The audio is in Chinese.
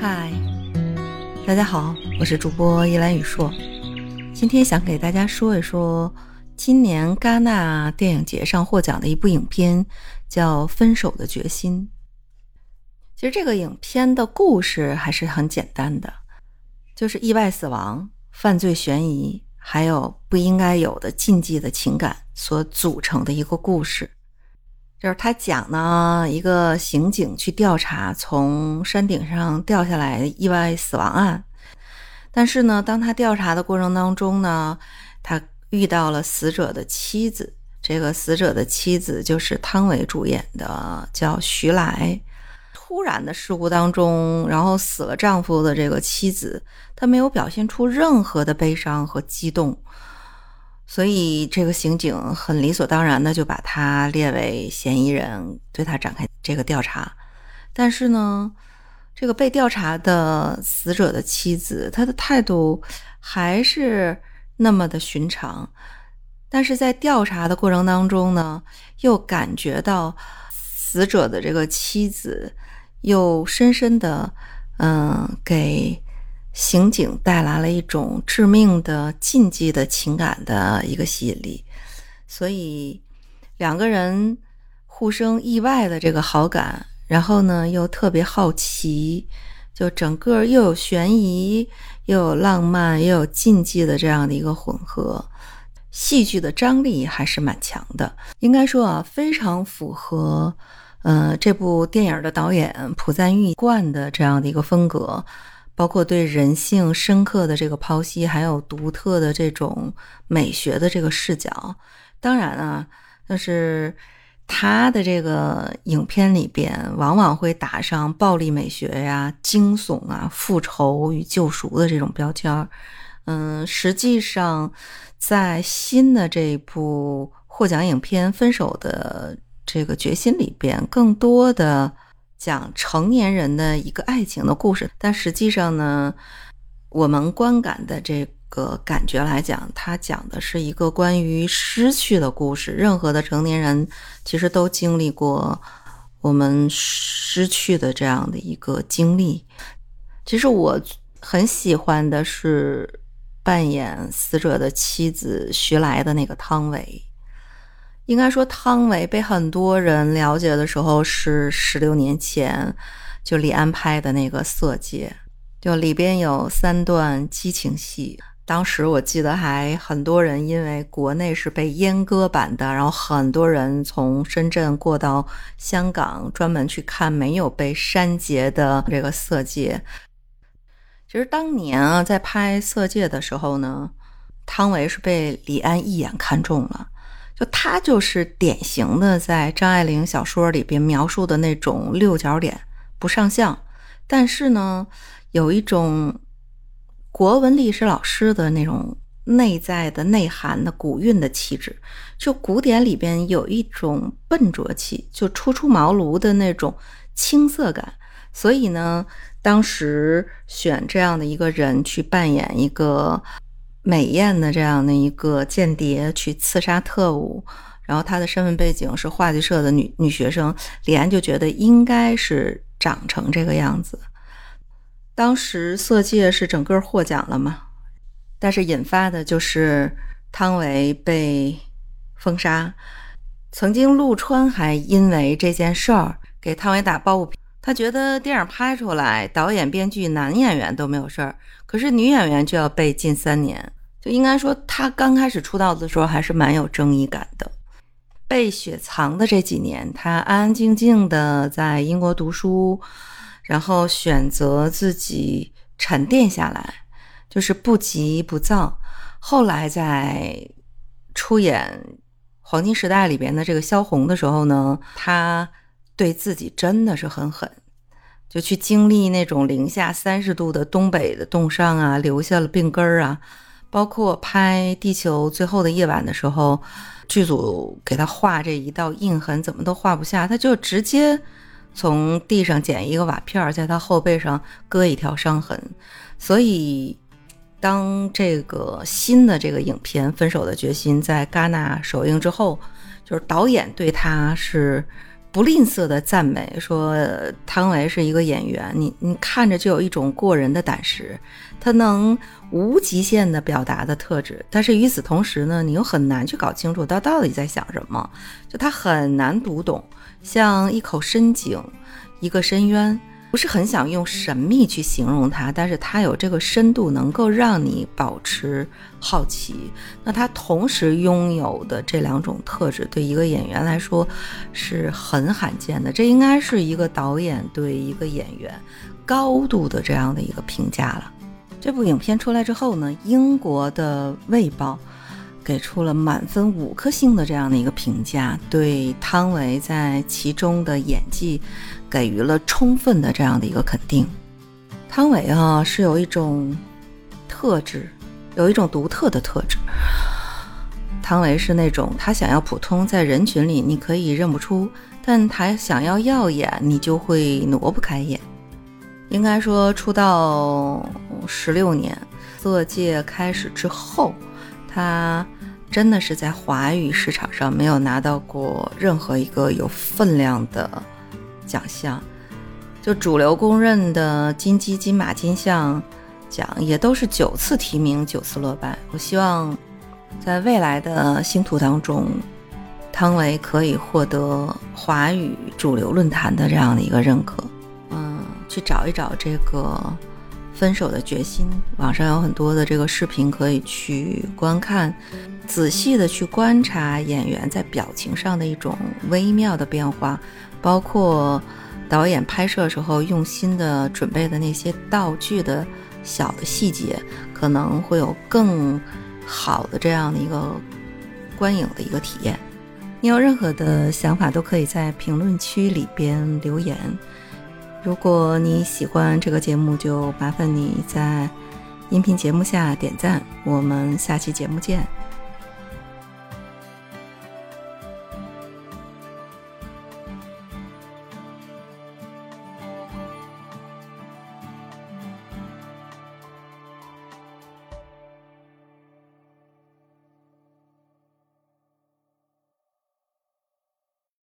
嗨大家好，我是主播依兰雨硕，今天想给大家说一说今年戛纳电影节上获奖的一部影片，叫《分手的决心》。其实这个影片的故事还是很简单的，就是意外死亡、犯罪悬疑，还有不应该有的禁忌的情感所组成的一个故事。就是他讲呢，一个刑警去调查从山顶上掉下来意外死亡案，但是呢，当他调查的过程当中呢，他遇到了死者的妻子。这个死者的妻子就是汤唯主演的，叫徐来。突然的事故当中，然后死了丈夫的这个妻子，她没有表现出任何的悲伤和激动。所以，这个刑警很理所当然的就把他列为嫌疑人，对他展开这个调查。但是呢，这个被调查的死者的妻子，她的态度还是那么的寻常。但是在调查的过程当中呢，又感觉到死者的这个妻子又深深的，嗯，给。刑警带来了一种致命的禁忌的情感的一个吸引力，所以两个人互生意外的这个好感，然后呢又特别好奇，就整个又有悬疑，又有浪漫，又有禁忌的这样的一个混合，戏剧的张力还是蛮强的。应该说啊，非常符合呃这部电影的导演朴赞玉贯的这样的一个风格。包括对人性深刻的这个剖析，还有独特的这种美学的这个视角。当然啊，就是他的这个影片里边往往会打上暴力美学呀、惊悚啊、复仇与救赎的这种标签儿。嗯，实际上在新的这部获奖影片《分手的这个决心》里边，更多的。讲成年人的一个爱情的故事，但实际上呢，我们观感的这个感觉来讲，它讲的是一个关于失去的故事。任何的成年人其实都经历过我们失去的这样的一个经历。其实我很喜欢的是扮演死者的妻子徐来的那个汤唯。应该说，汤唯被很多人了解的时候是十六年前，就李安拍的那个《色戒》，就里边有三段激情戏。当时我记得还很多人因为国内是被阉割版的，然后很多人从深圳过到香港专门去看没有被删节的这个《色戒》。其实当年啊，在拍《色戒》的时候呢，汤唯是被李安一眼看中了。就他就是典型的在张爱玲小说里边描述的那种六角脸不上相，但是呢，有一种国文历史老师的那种内在的内涵的古韵的气质，就古典里边有一种笨拙气，就初出茅庐的那种青涩感。所以呢，当时选这样的一个人去扮演一个。美艳的这样的一个间谍去刺杀特务，然后他的身份背景是话剧社的女女学生，李安就觉得应该是长成这个样子。当时《色戒》是整个获奖了嘛，但是引发的就是汤唯被封杀。曾经陆川还因为这件事儿给汤唯打抱不平。他觉得电影拍出来，导演、编剧、男演员都没有事儿，可是女演员就要被禁三年。就应该说，他刚开始出道的时候还是蛮有争议感的。被雪藏的这几年，他安安静静的在英国读书，然后选择自己沉淀下来，就是不急不躁。后来在出演《黄金时代》里边的这个萧红的时候呢，他。对自己真的是很狠，就去经历那种零下三十度的东北的冻伤啊，留下了病根儿啊。包括拍《地球最后的夜晚》的时候，剧组给他画这一道印痕，怎么都画不下，他就直接从地上捡一个瓦片，在他后背上割一条伤痕。所以，当这个新的这个影片《分手的决心》在戛纳首映之后，就是导演对他是。不吝啬的赞美说汤唯是一个演员，你你看着就有一种过人的胆识，他能无极限的表达的特质。但是与此同时呢，你又很难去搞清楚他到底在想什么，就他很难读懂，像一口深井，一个深渊。不是很想用神秘去形容它，但是它有这个深度，能够让你保持好奇。那它同时拥有的这两种特质，对一个演员来说是很罕见的。这应该是一个导演对一个演员高度的这样的一个评价了。这部影片出来之后呢，英国的《卫报》给出了满分五颗星的这样的一个评价，对汤唯在其中的演技。给予了充分的这样的一个肯定。汤唯啊，是有一种特质，有一种独特的特质。汤唯是那种他想要普通，在人群里你可以认不出，但他想要耀眼，你就会挪不开眼。应该说，出道十六年，色戒开始之后，他真的是在华语市场上没有拿到过任何一个有分量的。奖项，就主流公认的金鸡、金马、金像奖，也都是九次提名，九次落败。我希望在未来的星途当中，汤唯可以获得华语主流论坛的这样的一个认可。嗯，去找一找这个分手的决心，网上有很多的这个视频可以去观看，仔细的去观察演员在表情上的一种微妙的变化。包括导演拍摄时候用心的准备的那些道具的小的细节，可能会有更好的这样的一个观影的一个体验。你有任何的想法，都可以在评论区里边留言。如果你喜欢这个节目，就麻烦你在音频节目下点赞。我们下期节目见。